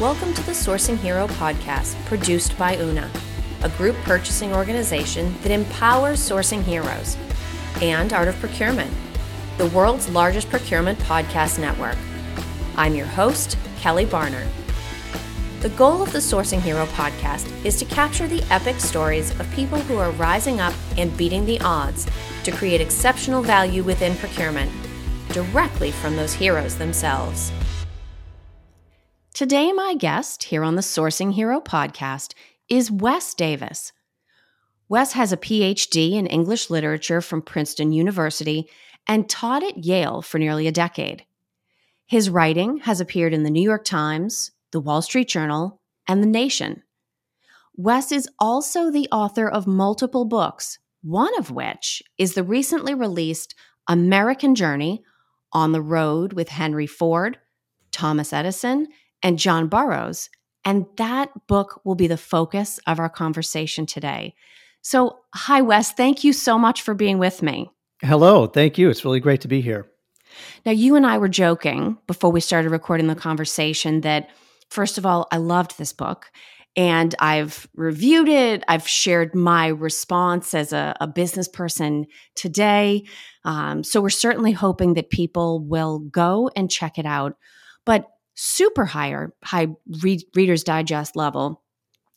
Welcome to the Sourcing Hero podcast, produced by Una, a group purchasing organization that empowers sourcing heroes, and Art of Procurement, the world's largest procurement podcast network. I'm your host, Kelly Barner. The goal of the Sourcing Hero podcast is to capture the epic stories of people who are rising up and beating the odds to create exceptional value within procurement, directly from those heroes themselves. Today, my guest here on the Sourcing Hero podcast is Wes Davis. Wes has a PhD in English literature from Princeton University and taught at Yale for nearly a decade. His writing has appeared in the New York Times, the Wall Street Journal, and The Nation. Wes is also the author of multiple books, one of which is the recently released American Journey On the Road with Henry Ford, Thomas Edison, and John Burroughs. And that book will be the focus of our conversation today. So, hi, Wes. Thank you so much for being with me. Hello. Thank you. It's really great to be here. Now, you and I were joking before we started recording the conversation that, first of all, I loved this book and I've reviewed it. I've shared my response as a, a business person today. Um, so, we're certainly hoping that people will go and check it out. But super higher, high read, Reader's Digest level,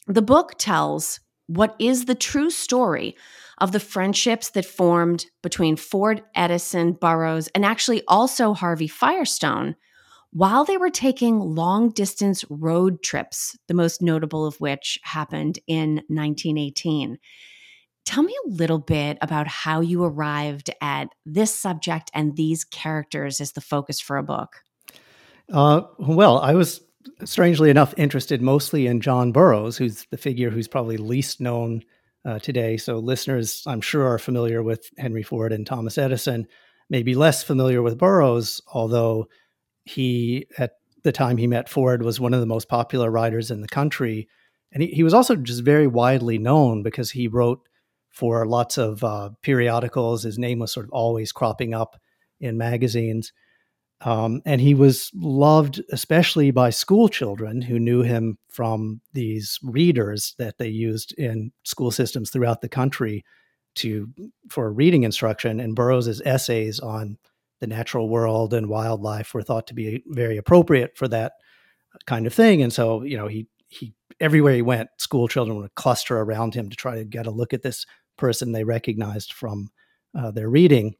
the book tells what is the true story of the friendships that formed between Ford, Edison, Burroughs, and actually also Harvey Firestone while they were taking long distance road trips, the most notable of which happened in 1918. Tell me a little bit about how you arrived at this subject and these characters as the focus for a book. Uh, well, I was strangely enough interested mostly in John Burroughs, who's the figure who's probably least known uh, today. So listeners, I'm sure, are familiar with Henry Ford and Thomas Edison. Maybe less familiar with Burroughs, although he, at the time he met Ford, was one of the most popular writers in the country. And he, he was also just very widely known because he wrote for lots of uh, periodicals. His name was sort of always cropping up in magazines. Um, and he was loved especially by school children who knew him from these readers that they used in school systems throughout the country to for reading instruction. And Burroughs's essays on the natural world and wildlife were thought to be very appropriate for that kind of thing. And so, you know, he he everywhere he went, school children would cluster around him to try to get a look at this person they recognized from uh, their reading.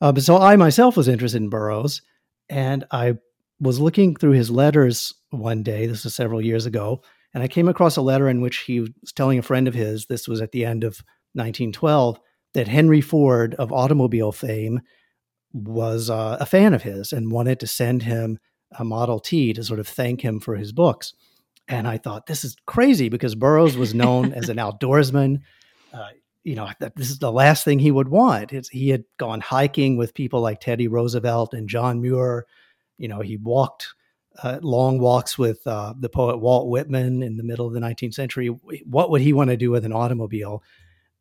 Uh, so I myself was interested in Burroughs and I was looking through his letters one day, this was several years ago, and I came across a letter in which he was telling a friend of his, this was at the end of 1912, that Henry Ford of automobile fame was uh, a fan of his and wanted to send him a Model T to sort of thank him for his books. And I thought, this is crazy because Burroughs was known as an outdoorsman. Uh, you know, this is the last thing he would want. It's, he had gone hiking with people like Teddy Roosevelt and John Muir. You know, he walked uh, long walks with uh, the poet Walt Whitman in the middle of the 19th century. What would he want to do with an automobile?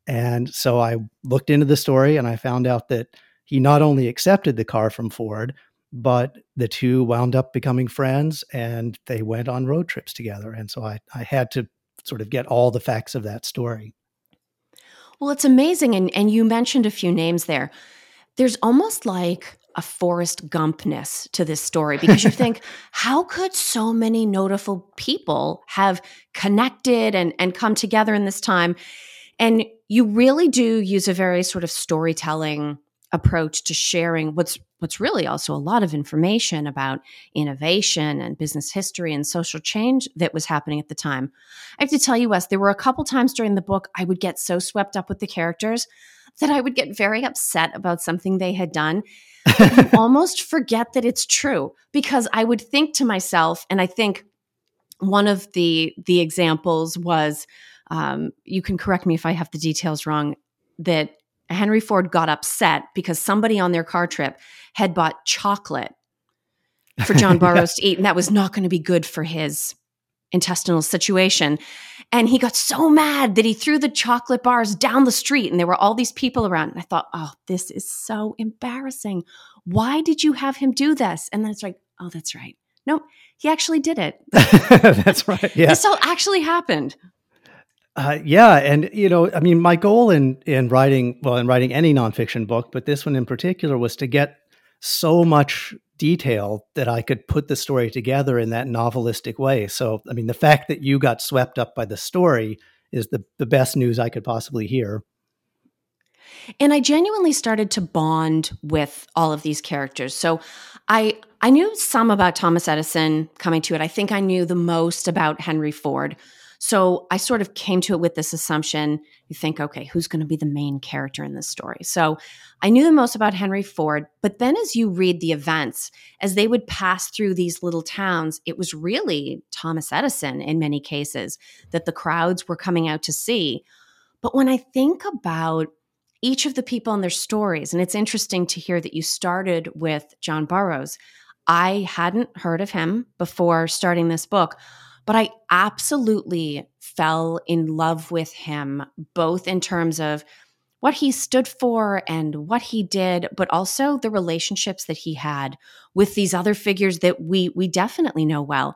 And so I looked into the story and I found out that he not only accepted the car from Ford, but the two wound up becoming friends and they went on road trips together. And so I, I had to sort of get all the facts of that story. Well, it's amazing. And, and you mentioned a few names there. There's almost like a Forrest Gumpness to this story because you think, how could so many notable people have connected and, and come together in this time? And you really do use a very sort of storytelling approach to sharing what's what's really also a lot of information about innovation and business history and social change that was happening at the time. I have to tell you, Wes, there were a couple times during the book I would get so swept up with the characters that I would get very upset about something they had done. almost forget that it's true because I would think to myself, and I think one of the the examples was um, you can correct me if I have the details wrong that Henry Ford got upset because somebody on their car trip had bought chocolate for John Burroughs to eat, and that was not going to be good for his intestinal situation. And he got so mad that he threw the chocolate bars down the street, and there were all these people around. And I thought, oh, this is so embarrassing. Why did you have him do this? And then it's like, oh, that's right. nope, he actually did it. That's right. Yeah. This all actually happened. Uh, yeah, and you know, I mean, my goal in in writing, well, in writing any nonfiction book, but this one in particular, was to get so much detail that I could put the story together in that novelistic way. So, I mean, the fact that you got swept up by the story is the the best news I could possibly hear. And I genuinely started to bond with all of these characters. So I I knew some about Thomas Edison coming to it. I think I knew the most about Henry Ford. So I sort of came to it with this assumption. You think, okay, who's going to be the main character in this story? So I knew the most about Henry Ford, but then as you read the events, as they would pass through these little towns, it was really Thomas Edison in many cases that the crowds were coming out to see. But when I think about each of the people and their stories. And it's interesting to hear that you started with John Burroughs. I hadn't heard of him before starting this book, but I absolutely fell in love with him, both in terms of what he stood for and what he did, but also the relationships that he had with these other figures that we we definitely know well.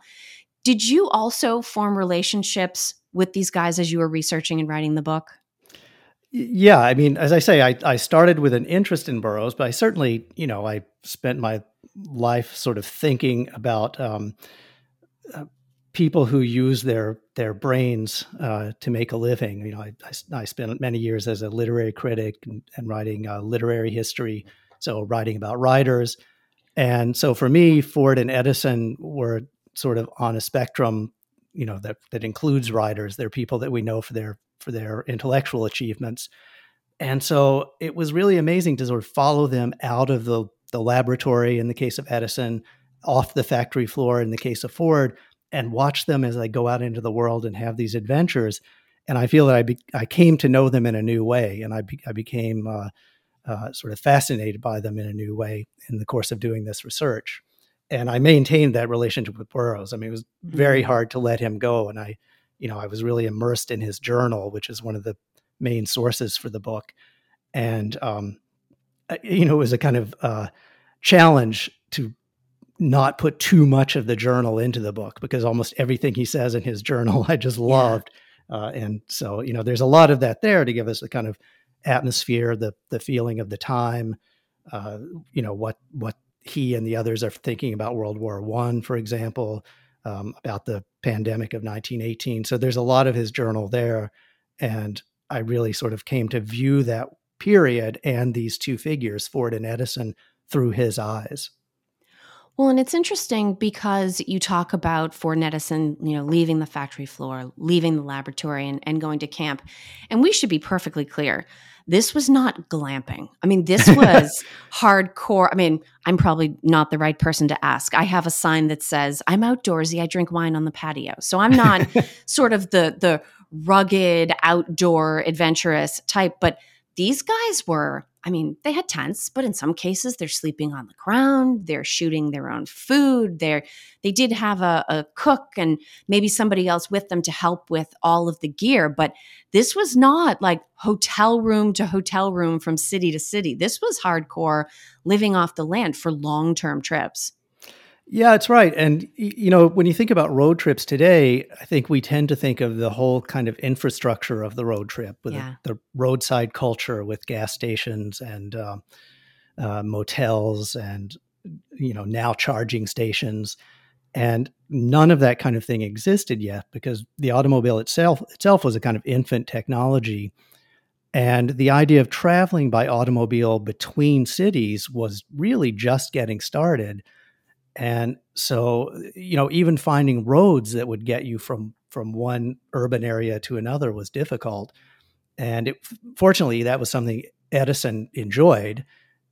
Did you also form relationships with these guys as you were researching and writing the book? Yeah, I mean, as I say, I, I started with an interest in Burroughs, but I certainly, you know, I spent my life sort of thinking about um, uh, people who use their their brains uh, to make a living. You know, I, I, I, spent many years as a literary critic and, and writing uh, literary history, so writing about writers. And so for me, Ford and Edison were sort of on a spectrum, you know, that that includes writers. They're people that we know for their for their intellectual achievements. And so it was really amazing to sort of follow them out of the, the laboratory in the case of Edison, off the factory floor in the case of Ford, and watch them as they go out into the world and have these adventures. And I feel that I, be, I came to know them in a new way, and I, be, I became uh, uh, sort of fascinated by them in a new way in the course of doing this research. And I maintained that relationship with Burroughs. I mean, it was very mm. hard to let him go, and I you know, I was really immersed in his journal, which is one of the main sources for the book. And, um, you know, it was a kind of uh, challenge to not put too much of the journal into the book because almost everything he says in his journal I just loved. Yeah. Uh, and so, you know, there's a lot of that there to give us the kind of atmosphere, the the feeling of the time, uh, you know, what what he and the others are thinking about World War One, for example, um, about the pandemic of 1918. So there's a lot of his journal there. And I really sort of came to view that period and these two figures, Ford and Edison, through his eyes. Well, and it's interesting because you talk about and Edison, you know, leaving the factory floor, leaving the laboratory, and, and going to camp. And we should be perfectly clear this was not glamping. I mean, this was hardcore. I mean, I'm probably not the right person to ask. I have a sign that says, I'm outdoorsy. I drink wine on the patio. So I'm not sort of the, the rugged, outdoor, adventurous type, but these guys were I mean, they had tents, but in some cases they're sleeping on the ground, they're shooting their own food, they're they did have a, a, cook and maybe somebody else with them to help with all of the gear. But this was not like hotel room to hotel room from city to city. This was hardcore living off the land for long-term trips. Yeah, it's right. And, you know, when you think about road trips today, I think we tend to think of the whole kind of infrastructure of the road trip with yeah. the, the, roadside culture with gas stations and uh, uh, motels and, you know, now charging stations. And none of that kind of thing existed yet because the automobile itself itself was a kind of infant technology. And the idea of traveling by automobile between cities was really just getting started and so, you know, even finding roads that would get you from from one urban area to another was difficult. And it, fortunately, that was something Edison enjoyed.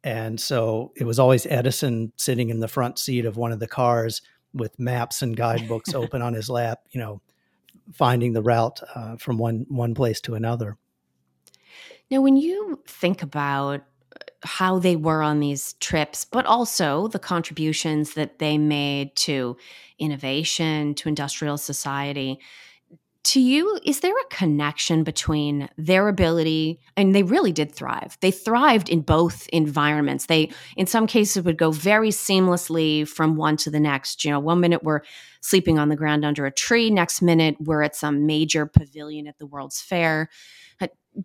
And so it was always Edison sitting in the front seat of one of the cars with maps and guidebooks open on his lap, you know, finding the route uh, from one one place to another. Now, when you think about how they were on these trips, but also the contributions that they made to innovation, to industrial society. to you, is there a connection between their ability and they really did thrive? They thrived in both environments. They, in some cases, would go very seamlessly from one to the next. You know, one minute we're sleeping on the ground under a tree, next minute we're at some major pavilion at the World's Fair.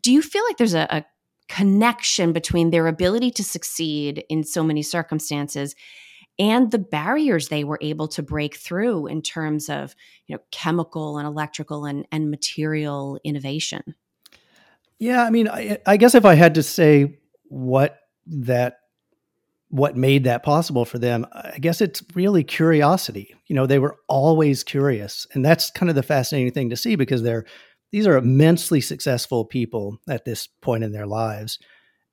Do you feel like there's a, a connection between their ability to succeed in so many circumstances and the barriers they were able to break through in terms of you know chemical and electrical and, and material innovation. Yeah i mean I, I guess if i had to say what that what made that possible for them i guess it's really curiosity. You know they were always curious and that's kind of the fascinating thing to see because they're these are immensely successful people at this point in their lives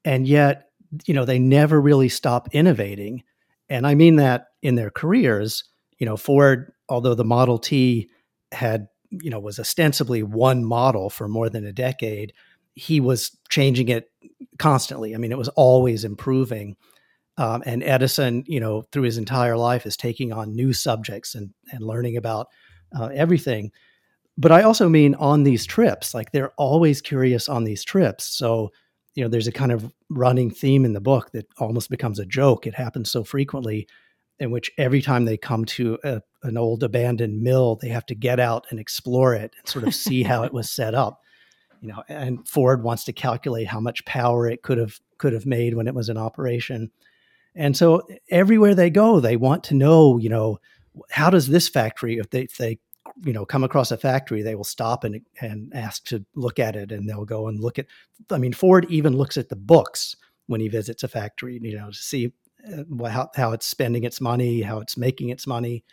and yet you know they never really stop innovating and I mean that in their careers. You know, Ford, although the Model T had, you know, was ostensibly one model for more than a decade, he was changing it constantly. I mean, it was always improving. Um, and Edison, you know, through his entire life is taking on new subjects and, and learning about uh, everything. But I also mean on these trips, like they're always curious on these trips. So you know, there's a kind of running theme in the book that almost becomes a joke. It happens so frequently, in which every time they come to a, an old abandoned mill, they have to get out and explore it and sort of see how it was set up. You know, and Ford wants to calculate how much power it could have could have made when it was in operation. And so everywhere they go, they want to know, you know, how does this factory, if they, if they you know come across a factory they will stop and and ask to look at it and they'll go and look at i mean ford even looks at the books when he visits a factory you know to see uh, how, how it's spending its money how it's making its money.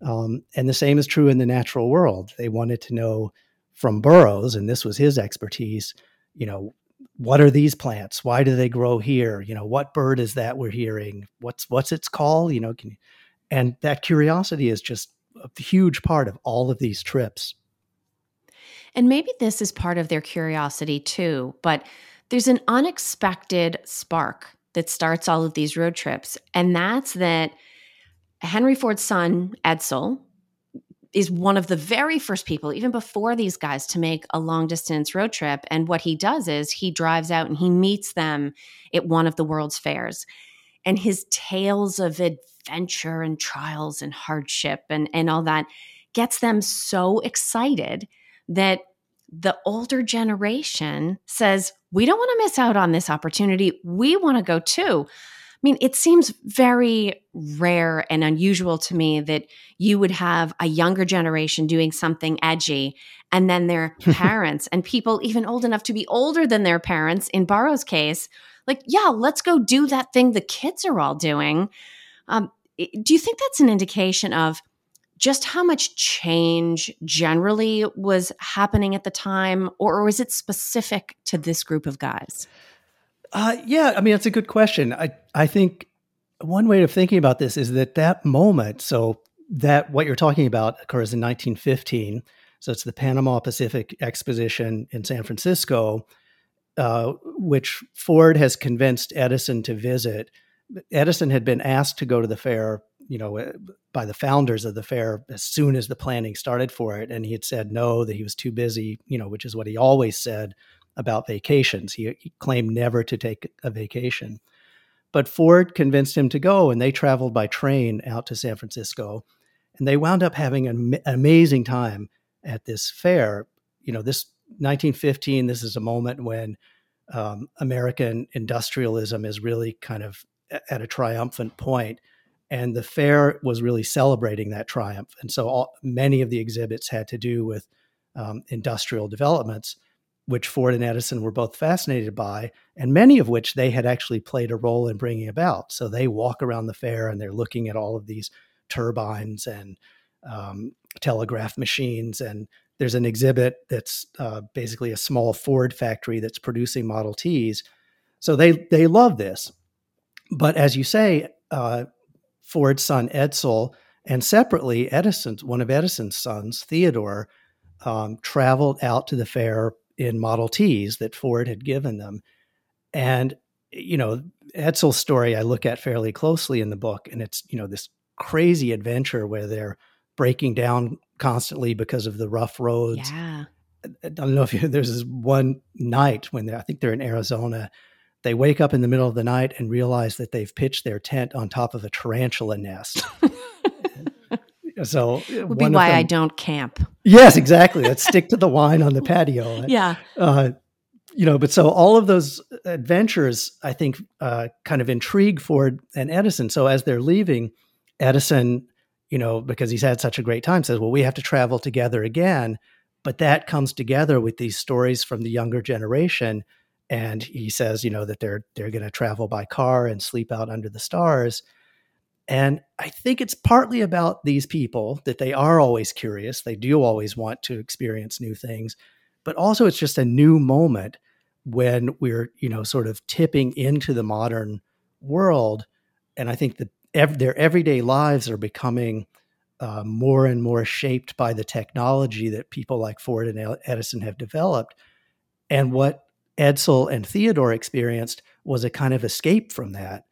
Um, and the same is true in the natural world. They wanted to know from burroughs and this was his expertise you know what are these plants? Why do they grow here? You know what bird is that we're hearing? What's what's its call? You know can, and that curiosity is just a huge part of all of these trips. And maybe this is part of their curiosity too, but there's an unexpected spark that starts all of these road trips. And that's that Henry Ford's son, Edsel, is one of the very first people, even before these guys, to make a long distance road trip. And what he does is he drives out and he meets them at one of the world's fairs. And his tales of adventure and trials and hardship and, and all that gets them so excited that the older generation says, We don't want to miss out on this opportunity. We want to go too. I mean, it seems very rare and unusual to me that you would have a younger generation doing something edgy and then their parents and people even old enough to be older than their parents, in Burroughs's case, like, yeah, let's go do that thing the kids are all doing. Um, do you think that's an indication of just how much change generally was happening at the time, or, was it specific to this group of guys? Uh, yeah, I mean, that's a good question. I, I think one way of thinking about this is that that moment, so that what you're talking about occurs in 1915. So it's the Panama Pacific Exposition in San Francisco, uh, which Ford has convinced Edison to visit Edison had been asked to go to the fair, you know, uh, by the founders of the fair as soon as the planning started for it, and he had said no, that he was too busy, you know, which is what he always said about vacations. He, he claimed never to take a vacation, but Ford convinced him to go, and they traveled by train out to San Francisco, and they wound up having an amazing time at this fair. You know, this 1915. This is a moment when um, American industrialism is really kind of at a triumphant point and the fair was really celebrating that triumph and so all, many of the exhibits had to do with um, industrial developments which ford and edison were both fascinated by and many of which they had actually played a role in bringing about so they walk around the fair and they're looking at all of these turbines and um, telegraph machines and there's an exhibit that's uh, basically a small ford factory that's producing model t's. So they they love this. But as you say, uh, Ford's son Edsel, and separately Edison's one of Edison's sons, Theodore, um, traveled out to the fair in Model Ts that Ford had given them, and you know Edsel's story I look at fairly closely in the book, and it's you know this crazy adventure where they're breaking down constantly because of the rough roads. Yeah. I don't know if you, there's this one night when I think they're in Arizona. They wake up in the middle of the night and realize that they've pitched their tent on top of a tarantula nest. so would be why them, I don't camp. Yes, exactly. Let's stick to the wine on the patio. Yeah. Uh, you know, but so all of those adventures, I think, uh, kind of intrigue Ford and Edison. So as they're leaving, Edison, you know, because he's had such a great time, says, "Well, we have to travel together again." But that comes together with these stories from the younger generation, and he says, you know, that they're they're going to travel by car and sleep out under the stars. And I think it's partly about these people that they are always curious. They do always want to experience new things, but also it's just a new moment when we're, you know, sort of tipping into the modern world. And I think that ev- their everyday lives are becoming uh, more and more shaped by the technology that people like Ford and Edison have developed. And what Edsel and Theodore experienced was a kind of escape from that.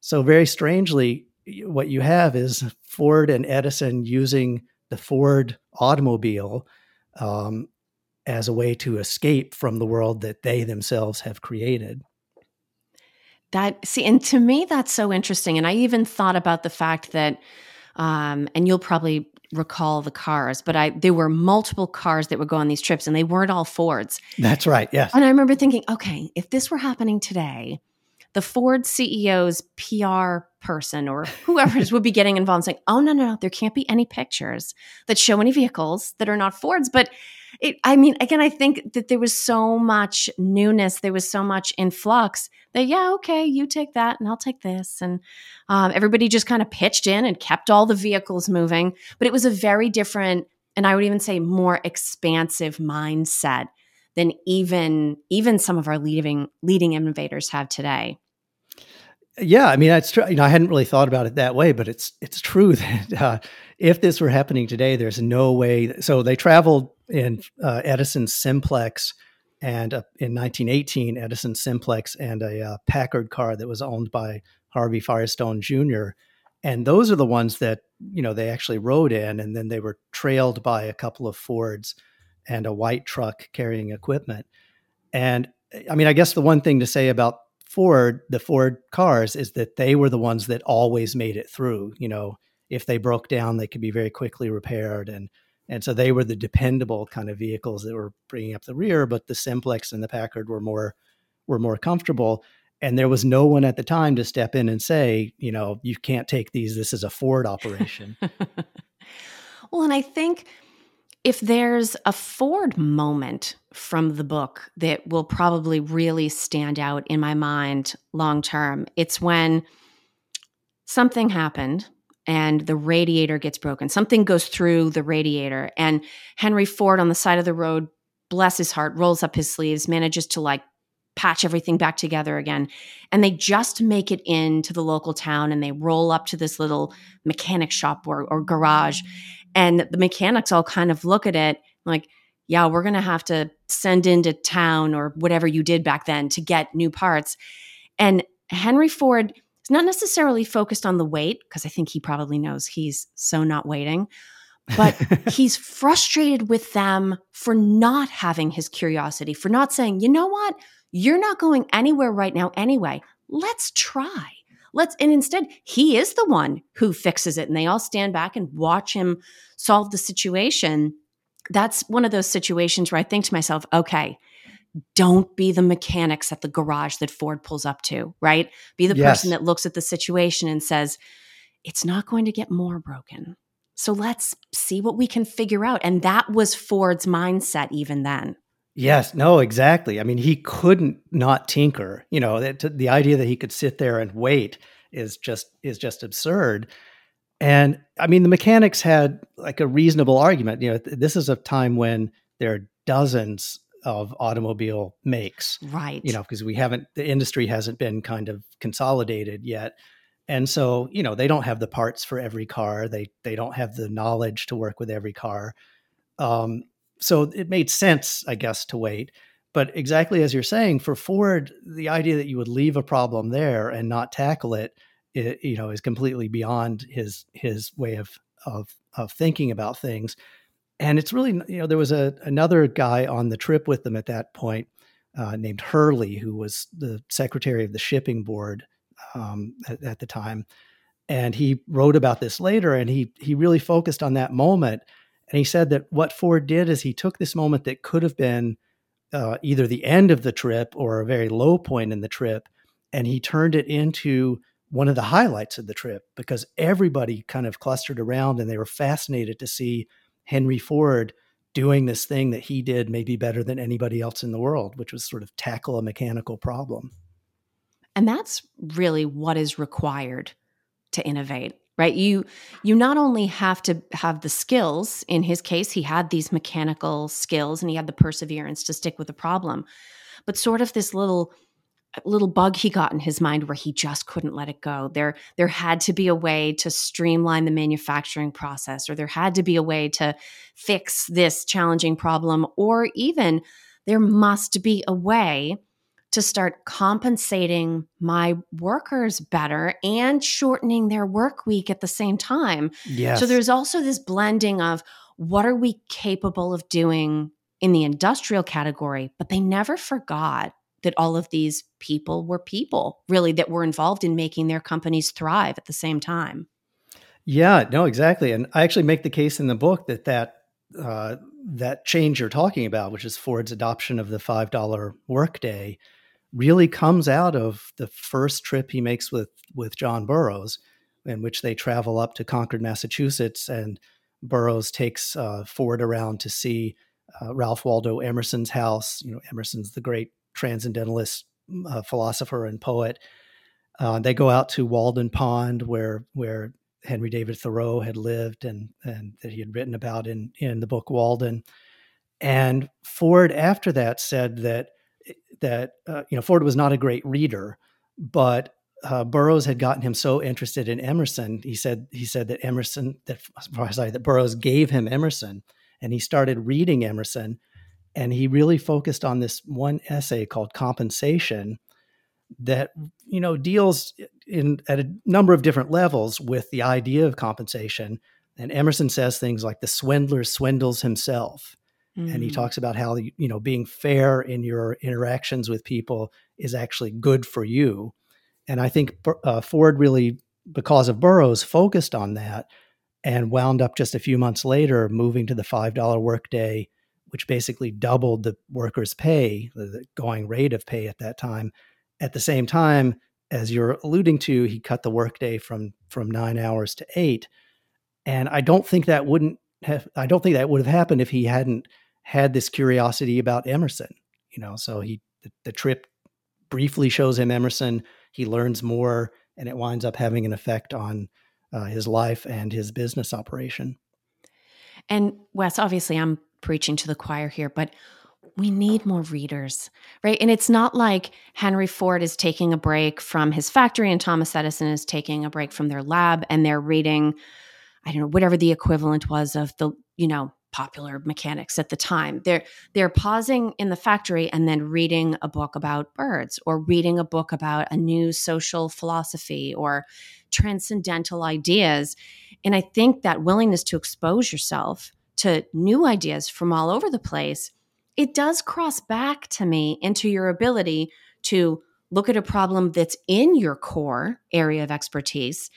So, very strangely, what you have is Ford and Edison using the Ford automobile um, as a way to escape from the world that they themselves have created. That see, and to me, that's so interesting. And I even thought about the fact that, um, and you'll probably recall the cars, but I there were multiple cars that would go on these trips, and they weren't all Fords. That's right. Yes. And I remember thinking, okay, if this were happening today, the Ford CEO's PR person or whoever would be getting involved saying, oh, no, no, no, there can't be any pictures that show any vehicles that are not Fords. But it, I mean, again, I think that there was so much newness, there was so much influx that, yeah, okay, you take that and I'll take this. And um, everybody just kind of pitched in and kept all the vehicles moving. But it was a very different, and I would even say more expansive mindset than even even some of our leading leading innovators have today. Yeah, I mean that's true. You know, I hadn't really thought about it that way, but it's it's true that uh, if this were happening today, there's no way. So they traveled in uh, Edison Simplex, and uh, in 1918, Edison Simplex and a uh, Packard car that was owned by Harvey Firestone Jr. And those are the ones that you know they actually rode in, and then they were trailed by a couple of Fords and a white truck carrying equipment. And I mean, I guess the one thing to say about Ford, the Ford cars, is that they were the ones that always made it through. You know, if they broke down, they could be very quickly repaired, and and so they were the dependable kind of vehicles that were bringing up the rear. But the Simplex and the Packard were more were more comfortable, and there was no one at the time to step in and say, you know, you can't take these. This is a Ford operation. well, and I think if there's a Ford moment from the book that will probably really stand out in my mind long term, it's when something happened and the radiator gets broken. Something goes through the radiator, and Henry Ford on the side of the road, bless his heart, rolls up his sleeves, manages to like patch everything back together again. And they just make it into the local town and they roll up to this little mechanic shop or, or garage. And the mechanics all kind of look at it like, yeah, we're going to have to send into town or whatever you did back then to get new parts. And Henry Ford is not necessarily focused on the wait because I think he probably knows he's so not waiting, but he's frustrated with them for not having his curiosity, for not saying, you know what? You're not going anywhere right now anyway. Let's try let's and instead he is the one who fixes it and they all stand back and watch him solve the situation that's one of those situations where i think to myself okay don't be the mechanics at the garage that ford pulls up to right be the yes. person that looks at the situation and says it's not going to get more broken so let's see what we can figure out and that was ford's mindset even then Yes, no, exactly. I mean, he couldn't not tinker. You know, that, the idea that he could sit there and wait is just is just absurd. And I mean, the mechanics had like a reasonable argument. You know, this is a time when there are dozens of automobile makes, right? You know, because we haven't the industry hasn't been kind of consolidated yet. And so, you know, they don't have the parts for every car. They they don't have the knowledge to work with every car. Um, so it made sense, I guess, to wait. But exactly as you're saying, for Ford, the idea that you would leave a problem there and not tackle it, it you know, is completely beyond his his way of of of thinking about things. And it's really, you know, there was a another guy on the trip with them at that point uh, named Hurley, who was the secretary of the shipping board um, at, at the time, and he wrote about this later. And he he really focused on that moment, and he said that what Ford did is he took this moment that could have been uh, either the end of the trip or a very low point in the trip, and he turned it into one of the highlights of the trip because everybody kind of clustered around and they were fascinated to see Henry Ford doing this thing that he did maybe better than anybody else in the world, which was sort of tackle a mechanical problem. And that's really what is required to innovate right? You you not only have to have the skills in his case he had these mechanical skills and he had the perseverance to stick with the problem but sort of this little little bug he got in his mind where he just couldn't let it go. There there had to be a way to streamline the manufacturing process or there had to be a way to fix this challenging problem or even there must be a way to start compensating my workers better and shortening their work week at the same time. Yes. So there's also this blending of what are we capable of doing in the industrial category, but they never forgot that all of these people were people really that were involved in making their companies thrive at the same time. Yeah, no, exactly. And I actually make the case in the book that that uh, that change you're talking about, which is Ford's adoption of the five dollar workday, really comes out of the first trip he makes with with John Burroughs, in which they travel up to Concord, Massachusetts, and Burroughs takes uh, Ford around to see uh, Ralph Waldo Emerson's house. You know, Emerson's the great transcendentalist uh, philosopher and poet. Uh, they go out to Walden Pond, where where Henry David Thoreau had lived and and that he had written about in in the book Walden. And Ford, after that, said that that uh, you know Ford was not a great reader, but uh, Burroughs had gotten him so interested in Emerson. He said he said that Emerson that sorry that Burroughs gave him Emerson, and he started reading Emerson, and he really focused on this one essay called Compensation that you know deals in at a number of different levels with the idea of compensation. And Emerson says things like the swindler swindles himself Mm-hmm. And he mm. talks about how, you know, being fair in your interactions with people is actually good for you. And I think uh, Ford really, because of Burroughs, focused on that and wound up just a few months later moving to the $5 workday, which basically doubled the workers' pay, the going rate of pay at that time. At the same time, as you're alluding to, he cut the workday from from nine hours to eight. And I don't think that wouldn't have I don't think that would have happened if he hadn't had this curiosity about Emerson. You know, so he the, the trip briefly shows him Emerson. He learns more, and it winds up having an effect on uh, his life and his business operation. And Wes, obviously, I'm preaching to the choir here, but we need more readers, right? And it's not like Henry Ford is taking a break from his factory and Thomas Edison is taking a break from their lab and they're reading, I don't know, whatever the equivalent was of the, you know, popular mechanics at the time. They're they're pausing in the factory and then reading a book about birds or reading a book about a new social philosophy or transcendental ideas. And I think that willingness to expose yourself to new ideas from all over the place, it does cross back to me into your ability to look at a problem that's in your core area of expertise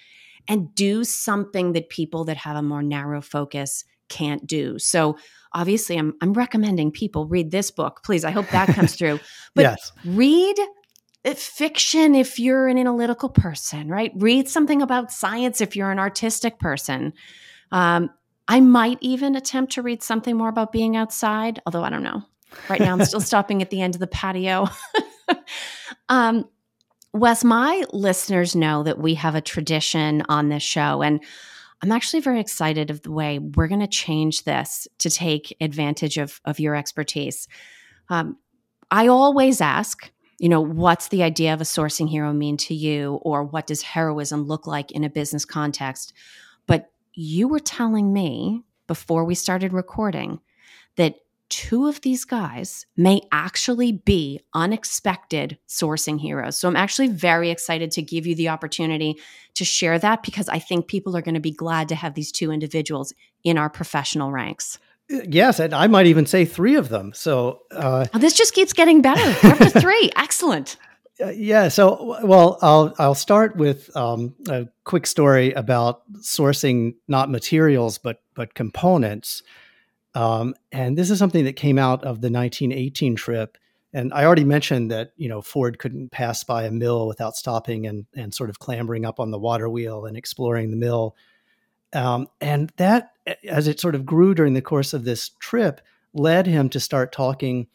and do something that people that have a more narrow focus can't do. So obviously I'm I'm recommending people read this book. Please, I hope that comes through. But yes. read fiction if you're an analytical person, right? Read something about science if you're an artistic person. Um, I might even attempt to read something more about being outside, although I don't know. Right now, I'm still stopping at the end of the patio. um, Wes, my listeners know that we have a tradition on this show, and I'm actually very excited of the way we're going to change this to take advantage of, of your expertise. Um, I always ask, you know, what's the idea of a sourcing hero mean to you, or what does heroism look like in a business context? But you were telling me before we started recording that two of these guys may actually be unexpected sourcing heroes. So I'm actually very excited to give you the opportunity to share that because I think people are going to be glad to have these two individuals in our professional ranks. Yes, and I might even say three of them. So uh, oh, this just keeps getting better. We're up to three. Excellent. Uh, yeah. So, well, I'll I'll start with um, a quick story about sourcing not materials but but components. Um, and this is something that came out of the 1918 trip. And I already mentioned that you know Ford couldn't pass by a mill without stopping and and sort of clambering up on the water wheel and exploring the mill. Um, and that, as it sort of grew during the course of this trip, led him to start talking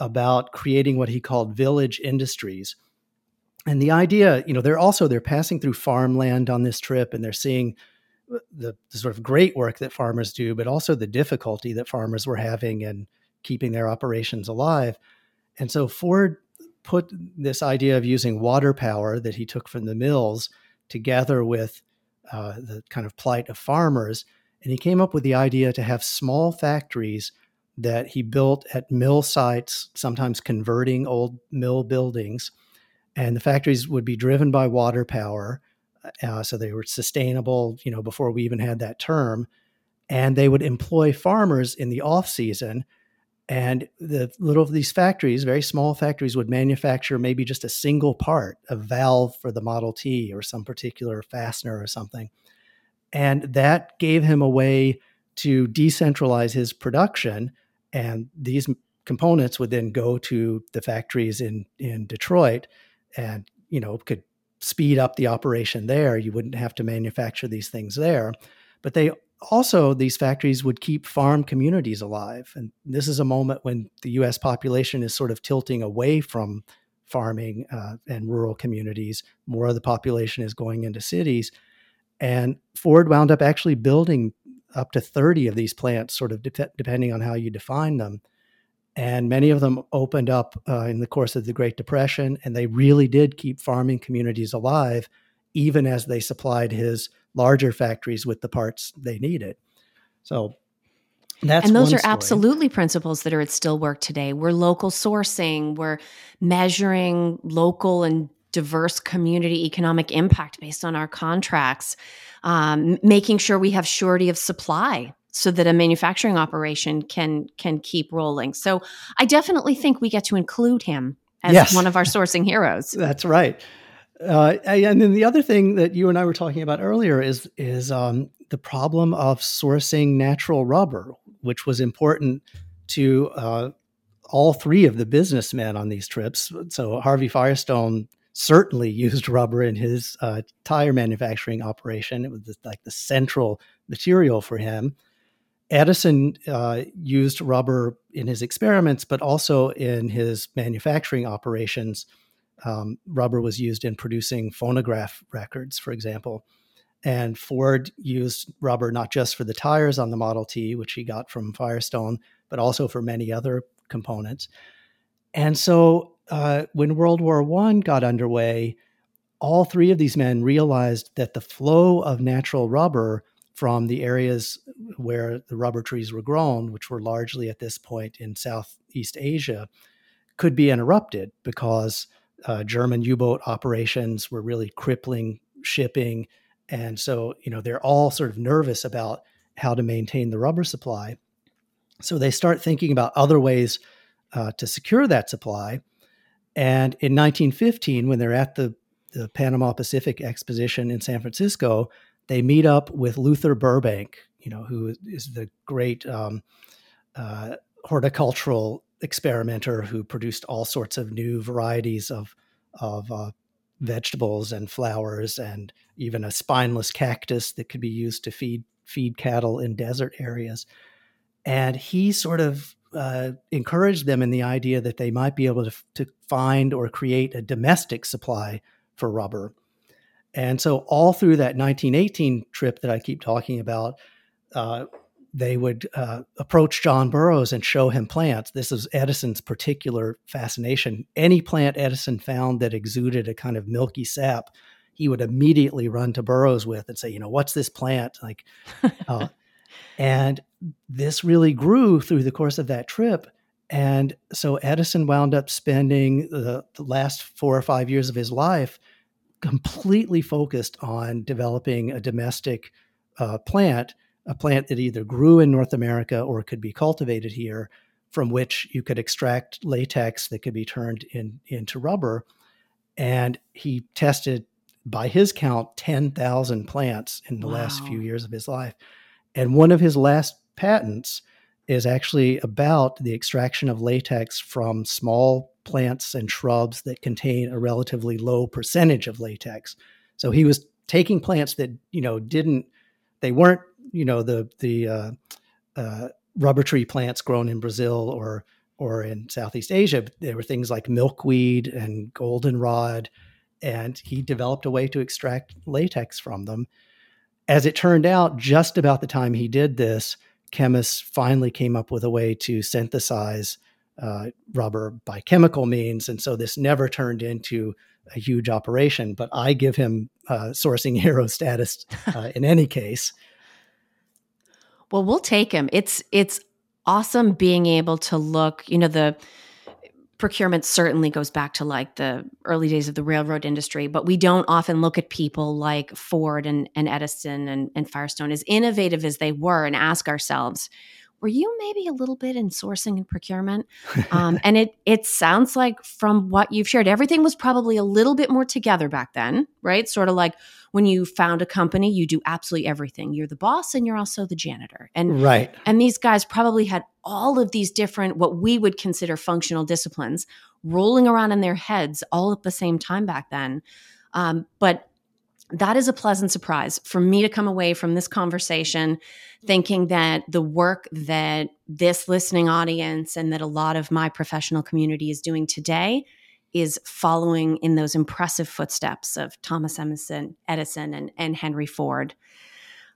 about creating what he called village industries and the idea you know they're also they're passing through farmland on this trip and they're seeing the, the, sort of great work that farmers do but also the difficulty that farmers were having in keeping their operations alive and so ford put this idea of using water power that he took from the mills together with uh, the kind of plight of farmers and he came up with the idea to have small factories that he built at mill sites sometimes converting old mill buildings and the factories would be driven by water power. Uh, so they were sustainable, you know, before we even had that term. And they would employ farmers in the off season. And the little of these factories, very small factories, would manufacture maybe just a single part, a valve for the Model T or some particular fastener or something. And that gave him a way to decentralize his production. And these components would then go to the factories in, in Detroit and you know could speed up the operation there. You wouldn't have to manufacture these things there. But they also these factories would keep farm communities alive. And this is a moment when the us population is sort of tilting away from farming uh, and rural communities. More of the population is going into cities. And ford wound up actually building up to 30 of these plants sort of de- depending on how you define them and many of them opened up uh, in the course of the Great Depression, and they really did keep farming communities alive, even as they supplied his larger factories with the parts they needed. So that's and those are story. absolutely principles that are at still work today. We're local sourcing, we're measuring local and diverse community economic impact based on our contracts, um, making sure we have surety of supply so that a manufacturing operation can can keep rolling. So I definitely think we get to include him as yes. one of our sourcing heroes. That's right. Uh, and then the other thing that you and I were talking about earlier is is um, the problem of sourcing natural rubber, which was important to uh, all three of the businessmen on these trips. So Harvey Firestone certainly used rubber in his uh, tire manufacturing operation. It was like the central material for him. Edison uh, used rubber in his experiments, but also in his manufacturing operations. Um, rubber was used in producing phonograph records, for example. And Ford used rubber not just for the tires on the Model T, which he got from Firestone, but also for many other components. And so uh, when World War I got underway, all three of these men realized that the flow of natural rubber from the areas where the rubber trees were grown, which were largely at this point in Southeast Asia, could be interrupted because uh, German U boat operations were really crippling shipping. And so, you know, they're all sort of nervous about how to maintain the rubber supply. So they start thinking about other ways uh, to secure that supply. And in 1915, when they're at the, the Panama Pacific Exposition in San Francisco, they meet up with Luther Burbank, you know, who is the great um, uh, horticultural experimenter who produced all sorts of new varieties of of uh, vegetables and flowers, and even a spineless cactus that could be used to feed feed cattle in desert areas. And he sort of uh, encouraged them in the idea that they might be able to, to find or create a domestic supply for rubber and so, all through that 1918 trip that I keep talking about, uh, they would uh, approach John Burroughs and show him plants. This is Edison's particular fascination. Any plant Edison found that exuded a kind of milky sap, he would immediately run to Burroughs with and say, "You know, what's this plant?" Like, uh, and this really grew through the course of that trip. And so Edison wound up spending the, the last four or five years of his life completely focused on developing a domestic uh, plant a plant that either grew in North America or could be cultivated here, from which you could extract latex that could be turned in, into rubber. And he tested, by his count, 10,000 plants in the wow. last few years of his life. And one of his last patents is actually about the extraction of latex from small plants and shrubs that contain a relatively low percentage of latex. So he was taking plants that you know didn't they weren't you know the the uh, uh, rubber tree plants grown in Brazil or or in Southeast Asia. There were things like milkweed and goldenrod, and he developed a way to extract latex from them. As it turned out, just about the time he did this, chemists finally came up with a way to synthesize uh, rubber by chemical means. And so this never turned into a huge operation, but I give him uh, sourcing hero status uh, in any case. Well, we'll take him. It's it's awesome being able to look. You know, the procurement certainly goes back to like the early days of the railroad industry, but we don't often look at people like Ford and, and Edison and, and Firestone, as innovative as they were, and ask ourselves, were you maybe a little bit in sourcing and procurement? Um, and it it sounds like from what you've shared, everything was probably a little bit more together back then, right? Sort of like when you found a company, you do absolutely everything. You're the boss and you're also the janitor. And right. And these guys probably had all of these different what we would consider functional disciplines rolling around in their heads all at the same time back then. Um, but that is a pleasant surprise for me to come away from this conversation thinking that the work that this listening audience and that a lot of my professional community is doing today is following in those impressive footsteps of Thomas Edison, Edison and, and Henry Ford.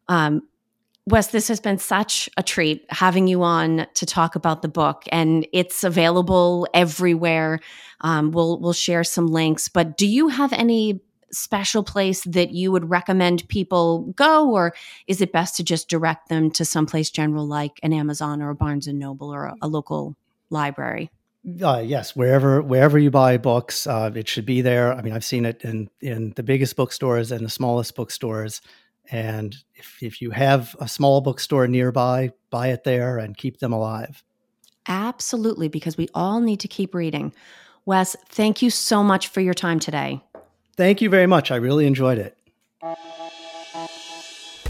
Um, Wes, this has been such a treat having you on to talk about the book, and it's available everywhere. Um, we'll we'll share some links. But do you have any special place that you would recommend people go, or is it best to just direct them to someplace general like an Amazon or a Barnes and Noble or a, a local library? Uh, yes, wherever wherever you buy books, uh, it should be there. I mean, I've seen it in in the biggest bookstores and the smallest bookstores. And if if you have a small bookstore nearby, buy it there and keep them alive. Absolutely, because we all need to keep reading. Wes, thank you so much for your time today. Thank you very much. I really enjoyed it.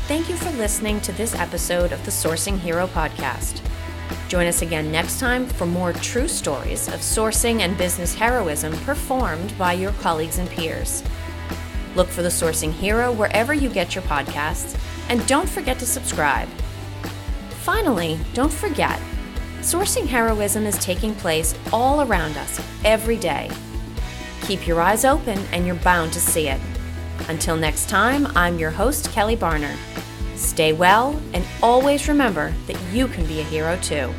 Thank you for listening to this episode of the Sourcing Hero podcast. Join us again next time for more true stories of sourcing and business heroism performed by your colleagues and peers. Look for the Sourcing Hero wherever you get your podcasts, and don't forget to subscribe. Finally, don't forget, sourcing heroism is taking place all around us every day Keep your eyes open and you're bound to see it. Until next time, I'm your host, Kelly Barner. Stay well and always remember that you can be a hero too.